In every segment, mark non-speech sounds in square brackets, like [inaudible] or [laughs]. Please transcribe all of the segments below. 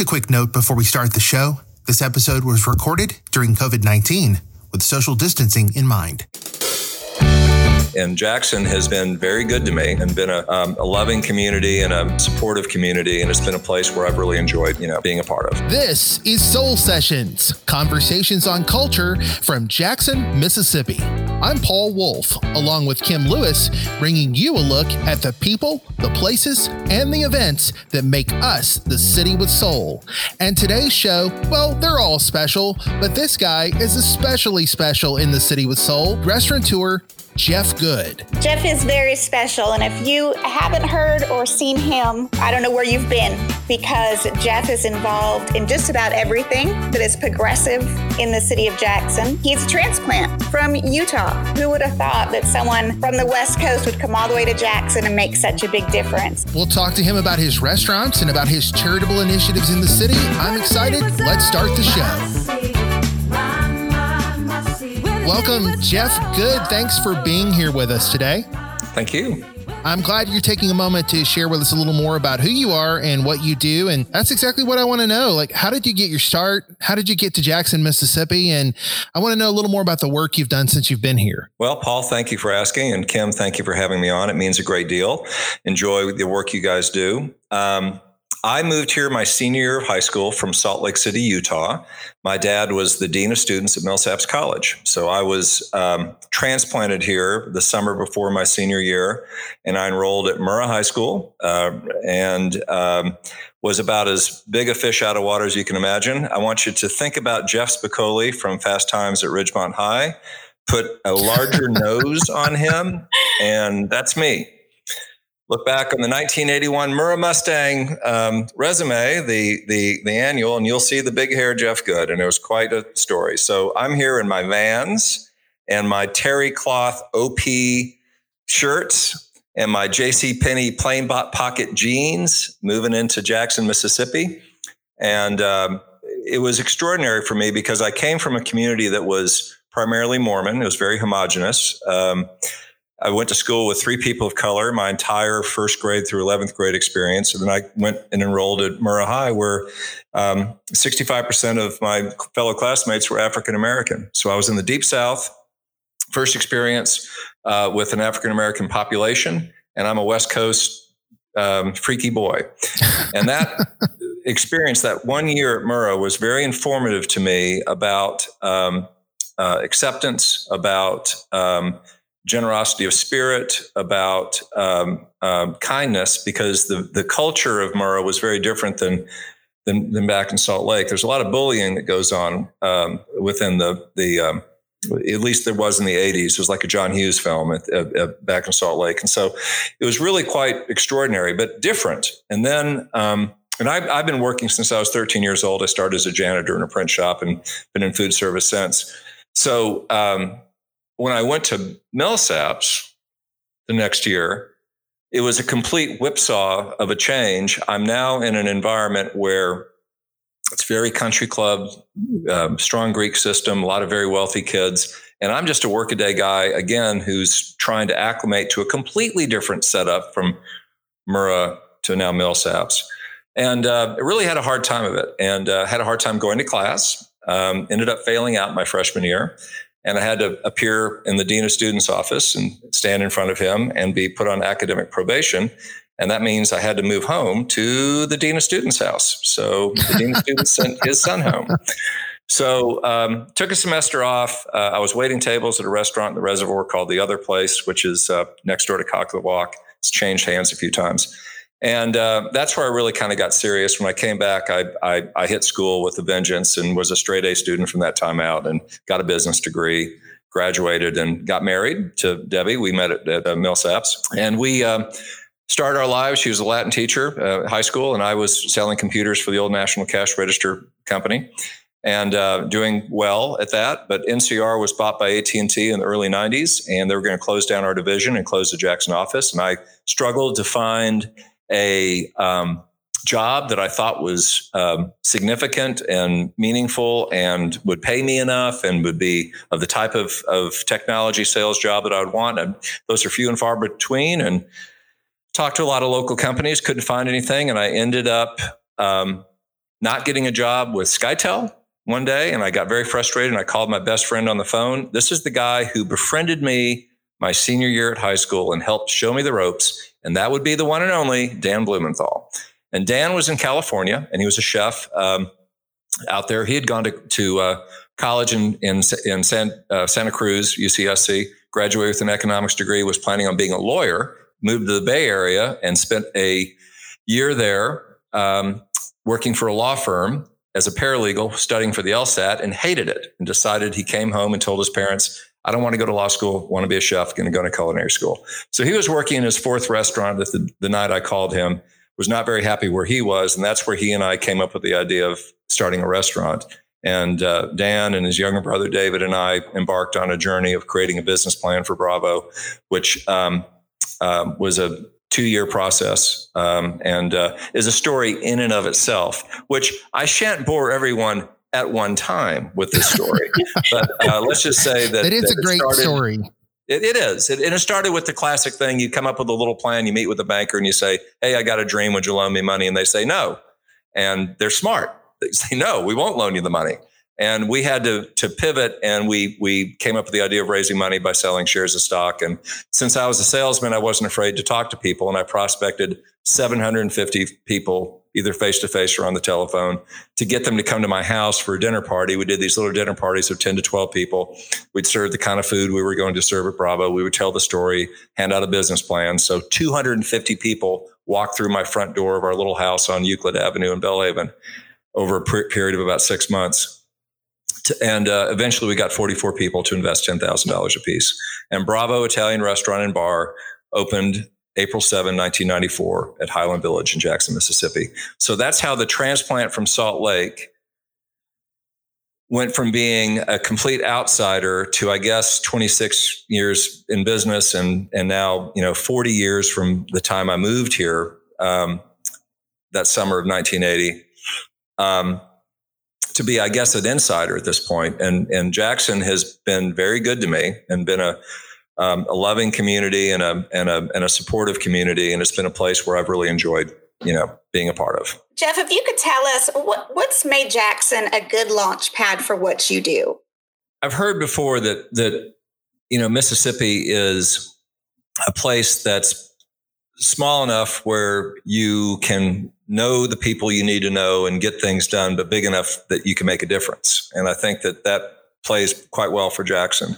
Just a quick note before we start the show this episode was recorded during COVID 19 with social distancing in mind. And Jackson has been very good to me and been a, um, a, loving community and a supportive community. And it's been a place where I've really enjoyed, you know, being a part of. This is Soul Sessions, conversations on culture from Jackson, Mississippi. I'm Paul Wolf, along with Kim Lewis, bringing you a look at the people, the places, and the events that make us the city with soul. And today's show, well, they're all special, but this guy is especially special in the city with soul. Restaurateur Jeff Good. Jeff is very special, and if you haven't heard or seen him, I don't know where you've been because Jeff is involved in just about everything that is progressive in the city of Jackson. He's a transplant from Utah. Who would have thought that someone from the West Coast would come all the way to Jackson and make such a big difference? We'll talk to him about his restaurants and about his charitable initiatives in the city. I'm excited. Let's start the show. Welcome, Jeff Good. Thanks for being here with us today. Thank you. I'm glad you're taking a moment to share with us a little more about who you are and what you do. And that's exactly what I want to know. Like, how did you get your start? How did you get to Jackson, Mississippi? And I want to know a little more about the work you've done since you've been here. Well, Paul, thank you for asking. And Kim, thank you for having me on. It means a great deal. Enjoy the work you guys do. Um, I moved here my senior year of high school from Salt Lake City, Utah. My dad was the dean of students at Millsaps College. So I was um, transplanted here the summer before my senior year, and I enrolled at Murrah High School uh, and um, was about as big a fish out of water as you can imagine. I want you to think about Jeff Spicoli from Fast Times at Ridgemont High, put a larger [laughs] nose on him, and that's me look back on the 1981 Murrah Mustang um, resume, the, the, the annual, and you'll see the big hair Jeff Good. And it was quite a story. So I'm here in my vans and my terry cloth OP shirts and my JC Penney plain pocket jeans moving into Jackson, Mississippi. And um, it was extraordinary for me because I came from a community that was primarily Mormon. It was very homogenous. Um, I went to school with three people of color my entire first grade through 11th grade experience. And then I went and enrolled at Murrah High, where um, 65% of my fellow classmates were African American. So I was in the Deep South, first experience uh, with an African American population. And I'm a West Coast um, freaky boy. [laughs] And that experience, that one year at Murrah, was very informative to me about um, uh, acceptance, about um, generosity of spirit, about um, um, kindness, because the the culture of Murrah was very different than, than, than back in Salt Lake. There's a lot of bullying that goes on um, within the the um, at least there was in the 80s. It was like a John Hughes film at, at, at back in Salt Lake, and so it was really quite extraordinary, but different. And then. Um, and I've, I've been working since I was 13 years old. I started as a janitor in a print shop and been in food service since. So um, when I went to Millsaps the next year, it was a complete whipsaw of a change. I'm now in an environment where it's very country club, um, strong Greek system, a lot of very wealthy kids. And I'm just a workaday guy, again, who's trying to acclimate to a completely different setup from Murrah to now Millsaps. And uh, I really had a hard time of it and uh, had a hard time going to class. Um, ended up failing out my freshman year and I had to appear in the dean of students office and stand in front of him and be put on academic probation. And that means I had to move home to the dean of students house. So the dean of [laughs] students sent his son home. So um, took a semester off. Uh, I was waiting tables at a restaurant in the reservoir called the Other Place, which is uh, next door to Cock the Walk. It's changed hands a few times. And uh, that's where I really kind of got serious. When I came back, I, I, I, hit school with a vengeance and was a straight A student from that time out and got a business degree, graduated, and got married to Debbie. We met at, at uh, Millsaps. And we um, started our lives. She was a Latin teacher uh, high school, and I was selling computers for the old National Cash Register Company and uh, doing well at that. But NCR was bought by AT&T in the early 90s, and they were going to close down our division and close the Jackson office. And I struggled to find – a um, job that I thought was um, significant and meaningful and would pay me enough and would be of the type of, of technology sales job that I would want. And those are few and far between. And talked to a lot of local companies, couldn't find anything. And I ended up um, not getting a job with SkyTel one day, and I got very frustrated. And I called my best friend on the phone. This is the guy who befriended me my senior year at high school and helped show me the ropes. And that would be the one and only Dan Blumenthal. And Dan was in California and he was a chef um, out there. He had gone to, to uh, college in, in, in San, uh, Santa Cruz, UCSC, graduated with an economics degree, was planning on being a lawyer, moved to the Bay Area and spent a year there um, working for a law firm as a paralegal, studying for the LSAT, and hated it and decided he came home and told his parents, I don't want to go to law school, want to be a chef, going to go to culinary school. So he was working in his fourth restaurant the, the night I called him, was not very happy where he was. And that's where he and I came up with the idea of starting a restaurant. And uh, Dan and his younger brother David and I embarked on a journey of creating a business plan for Bravo, which um, uh, was a two year process um, and uh, is a story in and of itself, which I shan't bore everyone at one time with this story. but uh, let's just say that it is that a great started, story. It, it is. It, and it started with the classic thing. You come up with a little plan, you meet with a banker and you say, Hey, I got a dream. Would you loan me money? And they say, No. And they're smart. They say, No, we won't loan you the money. And we had to, to pivot and we, we came up with the idea of raising money by selling shares of stock. And since I was a salesman, I wasn't afraid to talk to people and I prospected 750 people, either face to face or on the telephone, to get them to come to my house for a dinner party. We did these little dinner parties of 10 to 12 people. We'd serve the kind of food we were going to serve at Bravo. We would tell the story, hand out a business plan. So 250 people walked through my front door of our little house on Euclid Avenue in Belhaven over a period of about six months and uh, eventually we got 44 people to invest $10,000 a piece. And Bravo Italian Restaurant and Bar opened April 7, 1994 at Highland Village in Jackson, Mississippi. So that's how the transplant from Salt Lake went from being a complete outsider to I guess 26 years in business and and now you know 40 years from the time I moved here um, that summer of 1980. Um, to be, I guess, an insider at this point. And and Jackson has been very good to me and been a um, a loving community and a and a and a supportive community, and it's been a place where I've really enjoyed, you know, being a part of. Jeff, if you could tell us what, what's made Jackson a good launch pad for what you do. I've heard before that that you know Mississippi is a place that's small enough where you can know the people you need to know and get things done, but big enough that you can make a difference. And I think that that plays quite well for Jackson.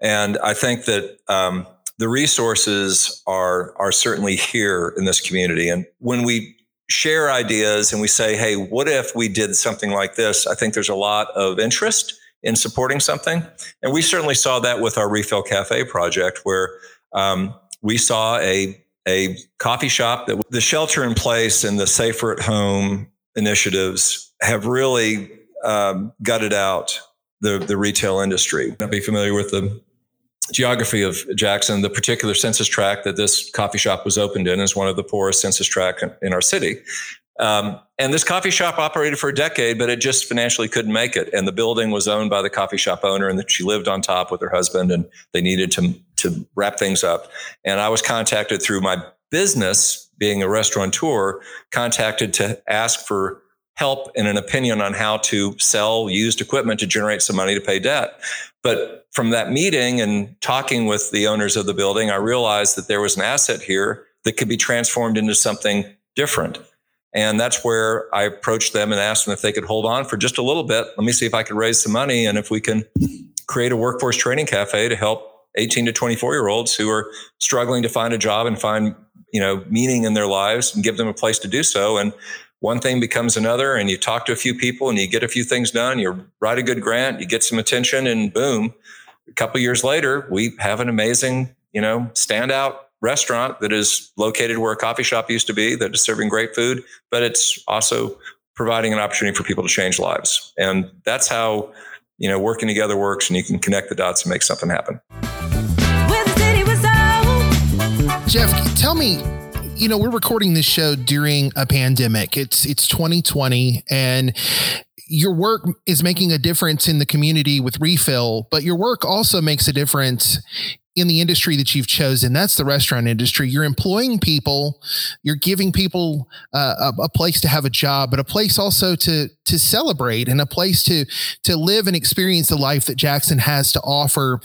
And I think that um, the resources are are certainly here in this community. And when we share ideas and we say, "Hey, what if we did something like this?" I think there's a lot of interest in supporting something, and we certainly saw that with our Refill Cafe project, where um, we saw a a coffee shop that the shelter in place and the safer at home initiatives have really um, gutted out the, the retail industry. I'd be familiar with the geography of Jackson. The particular census tract that this coffee shop was opened in is one of the poorest census tracts in our city. Um, and this coffee shop operated for a decade, but it just financially couldn't make it. And the building was owned by the coffee shop owner, and that she lived on top with her husband, and they needed to to wrap things up. And I was contacted through my business, being a restaurateur, contacted to ask for help and an opinion on how to sell used equipment to generate some money to pay debt. But from that meeting and talking with the owners of the building, I realized that there was an asset here that could be transformed into something different. And that's where I approached them and asked them if they could hold on for just a little bit. Let me see if I could raise some money and if we can create a workforce training cafe to help 18 to 24 year olds who are struggling to find a job and find, you know, meaning in their lives and give them a place to do so. And one thing becomes another and you talk to a few people and you get a few things done, you write a good grant, you get some attention and boom, a couple years later, we have an amazing, you know, standout restaurant that is located where a coffee shop used to be that is serving great food, but it's also providing an opportunity for people to change lives. And that's how, you know, working together works and you can connect the dots and make something happen. Jeff, tell me, you know, we're recording this show during a pandemic. It's it's 2020 and your work is making a difference in the community with refill, but your work also makes a difference in the industry that you've chosen. That's the restaurant industry. You're employing people. You're giving people uh, a, a, place to have a job but a place also to to celebrate and a place to to live and experience the life that jackson has to offer.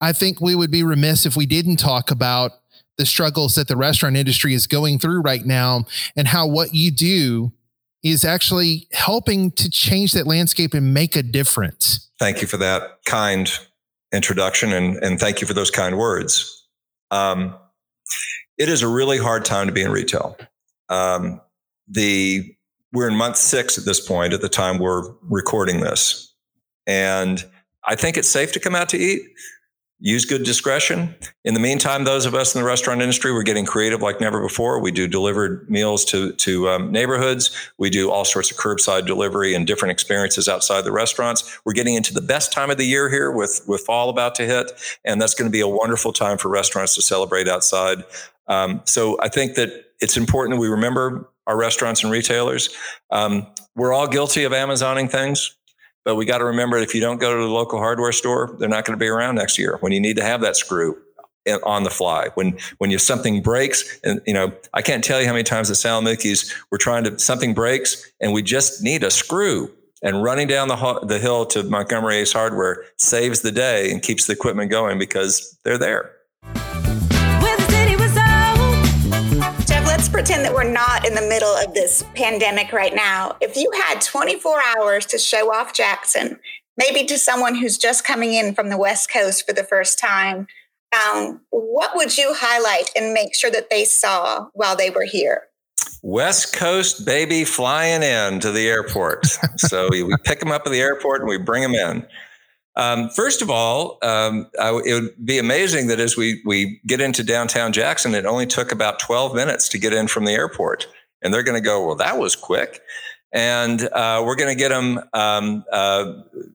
I think we would be remiss if we didn't talk about the struggles that the restaurant industry is going through right now and how what you do is actually helping to change that landscape and make a difference. Thank you for that kind introduction and, and thank you for those kind words. Um, it is a really hard time to be in retail. Um, the we're in month six at this point at the time we're recording this, and I think it's safe to come out to eat use good discretion. In the meantime, those of us in the restaurant industry, we're getting creative like never before. We do delivered meals to to um, neighborhoods. We do all sorts of curbside delivery and different experiences outside the restaurants. We're getting into the best time of the year here with with fall about to hit, and that's going to be a wonderful time for restaurants to celebrate outside. Um, so I think that it's important that we remember our restaurants and retailers. Um, we're all guilty of Amazoning things. But we got to remember if you don't go to the local hardware store, they're not going to be around next year when you need to have that screw on the fly. When when you something breaks, and you know, I can't tell you how many times at Sal & Mookie's we're trying to something breaks and we just need a screw. And running down the the hill to Montgomery Ace Hardware saves the day and keeps the equipment going because they're there. Pretend that we're not in the middle of this pandemic right now. If you had 24 hours to show off Jackson, maybe to someone who's just coming in from the West Coast for the first time, um, what would you highlight and make sure that they saw while they were here? West Coast baby flying in to the airport. so we pick them up at the airport and we bring them in. Um, first of all, um, it would be amazing that as we we get into downtown Jackson, it only took about 12 minutes to get in from the airport, and they're going to go, well, that was quick, and uh, we're going to get them um, uh,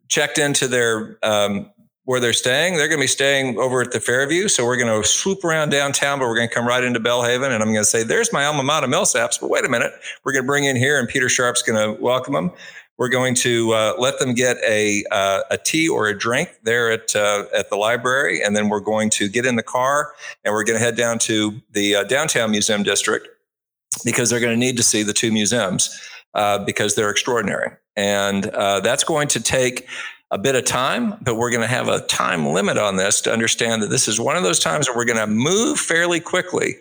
checked into their um, where they're staying. They're going to be staying over at the Fairview, so we're going to swoop around downtown, but we're going to come right into Belhaven, and I'm going to say, "There's my alma mater, Millsaps." But wait a minute, we're going to bring in here, and Peter Sharp's going to welcome them. We're going to uh, let them get a, uh, a tea or a drink there at, uh, at the library. And then we're going to get in the car and we're going to head down to the uh, downtown museum district because they're going to need to see the two museums uh, because they're extraordinary. And uh, that's going to take a bit of time, but we're going to have a time limit on this to understand that this is one of those times where we're going to move fairly quickly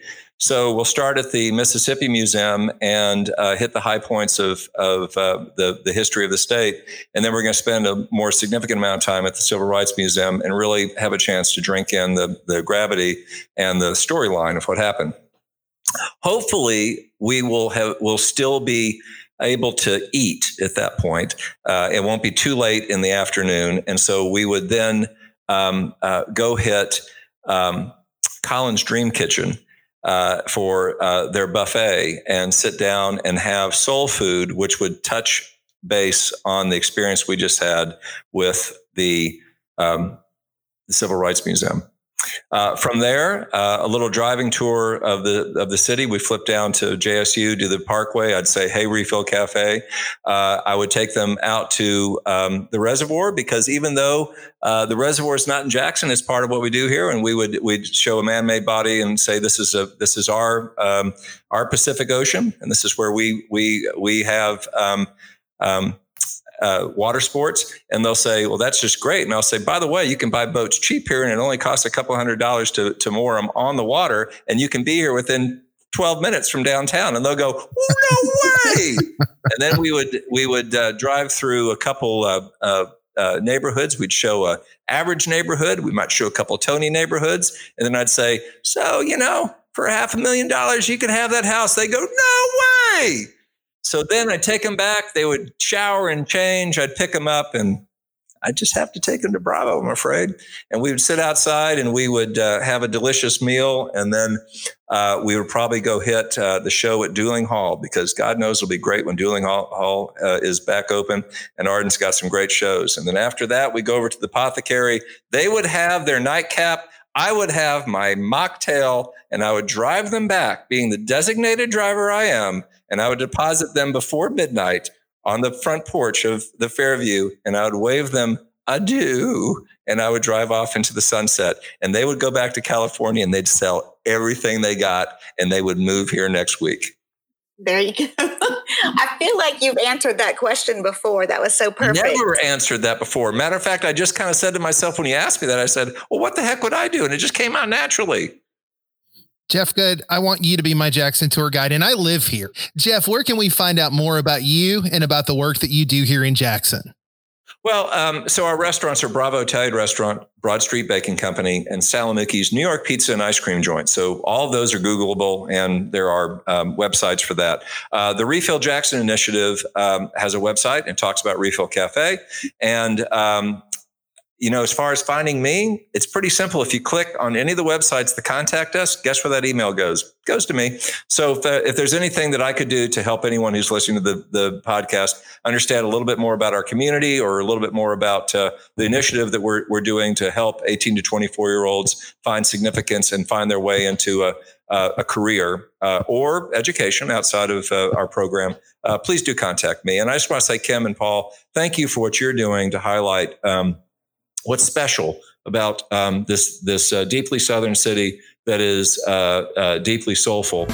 so we'll start at the Mississippi Museum and uh, hit the high points of, of uh, the, the history of the state. And then we're going to spend a more significant amount of time at the Civil Rights Museum and really have a chance to drink in the, the gravity and the storyline of what happened. Hopefully, we will have will still be able to eat at that point. Uh, it won't be too late in the afternoon, and so we would then um, uh, go hit um, Collins Dream Kitchen, uh, for uh, their buffet and sit down and have soul food, which would touch base on the experience we just had with the, um, the Civil Rights Museum. Uh, from there, uh, a little driving tour of the of the city. We flip down to JSU, do the Parkway. I'd say, "Hey, Refill Cafe." Uh, I would take them out to um, the reservoir because even though uh, the reservoir is not in Jackson, it's part of what we do here, and we would we'd show a man-made body and say, "This is a this is our um, our Pacific Ocean, and this is where we we we have." Um, um uh, water sports, and they'll say, "Well, that's just great." And I'll say, "By the way, you can buy boats cheap here, and it only costs a couple hundred dollars to to moor them on the water, and you can be here within 12 minutes from downtown." And they'll go, oh, "No way!" [laughs] and then we would we would uh, drive through a couple uh, uh, neighborhoods. We'd show a average neighborhood. We might show a couple Tony neighborhoods, and then I'd say, "So, you know." For half a million dollars, you can have that house. They go, no way. So then I'd take them back. They would shower and change. I'd pick them up and I'd just have to take them to Bravo, I'm afraid. And we would sit outside and we would uh, have a delicious meal. And then uh, we would probably go hit uh, the show at Duling Hall because God knows it'll be great when Duling Hall, Hall uh, is back open. And Arden's got some great shows. And then after that, we go over to the Apothecary. They would have their nightcap. I would have my mocktail and I would drive them back, being the designated driver I am and I would deposit them before midnight on the front porch of the Fairview, and I would wave them adieu. And I would drive off into the sunset and they would go back to California and they'd sell everything they got and they would move here next week. There you go. [laughs] I feel like you've answered that question before. That was so perfect. Never answered that before. Matter of fact, I just kind of said to myself when you asked me that, I said, well, what the heck would I do? And it just came out naturally. Jeff Good, I want you to be my Jackson tour guide, and I live here. Jeff, where can we find out more about you and about the work that you do here in Jackson? Well, um, so our restaurants are Bravo Italian Restaurant, Broad Street Baking Company, and Sal & Mookie's New York Pizza and Ice Cream Joint. So all of those are Googleable, and there are um, websites for that. Uh, the Refill Jackson Initiative um, has a website and talks about Refill Cafe, and um, you know, as far as finding me, it's pretty simple. If you click on any of the websites to contact us, guess where that email goes? It goes to me. So if, uh, if there's anything that I could do to help anyone who's listening to the, the podcast understand a little bit more about our community or a little bit more about uh, the initiative that we're, we're doing to help 18 to 24 year olds find significance and find their way into a, a career uh, or education outside of uh, our program, uh, please do contact me. And I just want to say, Kim and Paul, thank you for what you're doing to highlight um, what's special about um, this this uh, deeply southern city that is uh, uh, deeply soulful.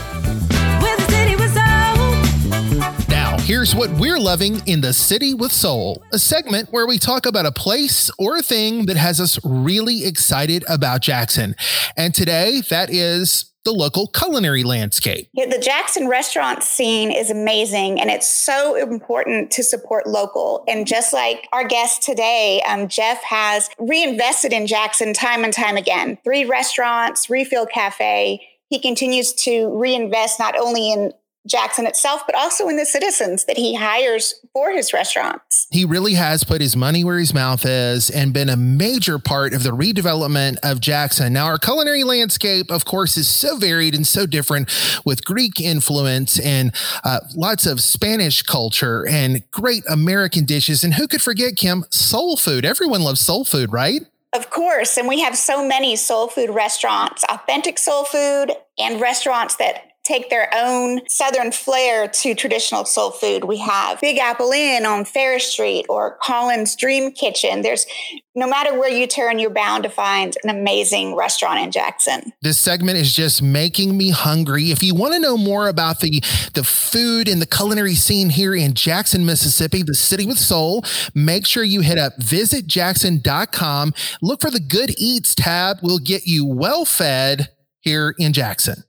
Now, here's what we're loving in the City with Soul, a segment where we talk about a place or a thing that has us really excited about Jackson. And today, that is the local culinary landscape. Yeah, the Jackson restaurant scene is amazing, and it's so important to support local. And just like our guest today, um, Jeff has reinvested in Jackson time and time again. Three restaurants, Refill Cafe. He continues to reinvest not only in Jackson itself, but also in the citizens that he hires for his restaurants. He really has put his money where his mouth is and been a major part of the redevelopment of Jackson. Now, our culinary landscape, of course, is so varied and so different with Greek influence and uh, lots of Spanish culture and great American dishes. And who could forget, Kim, soul food? Everyone loves soul food, right? Of course. And we have so many soul food restaurants, authentic soul food, and restaurants that take their own Southern flair to traditional soul food. We have Big Apple Inn on Farish Street or Collins Dream Kitchen. There's no matter where you turn, you're bound to find an amazing restaurant in Jackson. This segment is just making me hungry. If you want to know more about the, the food and the culinary scene here in Jackson, Mississippi, the city with soul, make sure you hit up visitjackson.com. Look for the Good Eats tab. We'll get you well fed here in Jackson.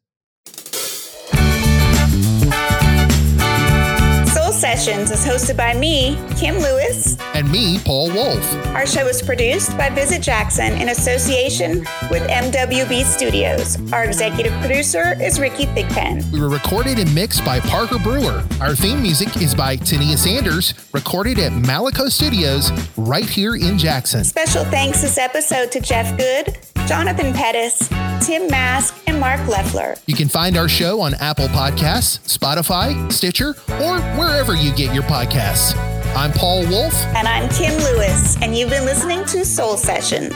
Beyonce. Sessions is hosted by me, Kim Lewis, and me, Paul Wolf. Our show is produced by Visit Jackson in association with MWB Studios. Our executive producer is Ricky Thigpen. We were recorded and mixed by Parker Brewer. Our theme music is by Tania Sanders, recorded at Malaco Studios right here in Jackson. Special thanks this episode to Jeff Good, Jonathan Pettis, Tim Mask, and Mark Leffler. You can find our show on Apple Podcasts, Spotify, Stitcher, or wherever you get your podcasts. I'm Paul Wolf. And I'm Kim Lewis, and you've been listening to Soul Sessions.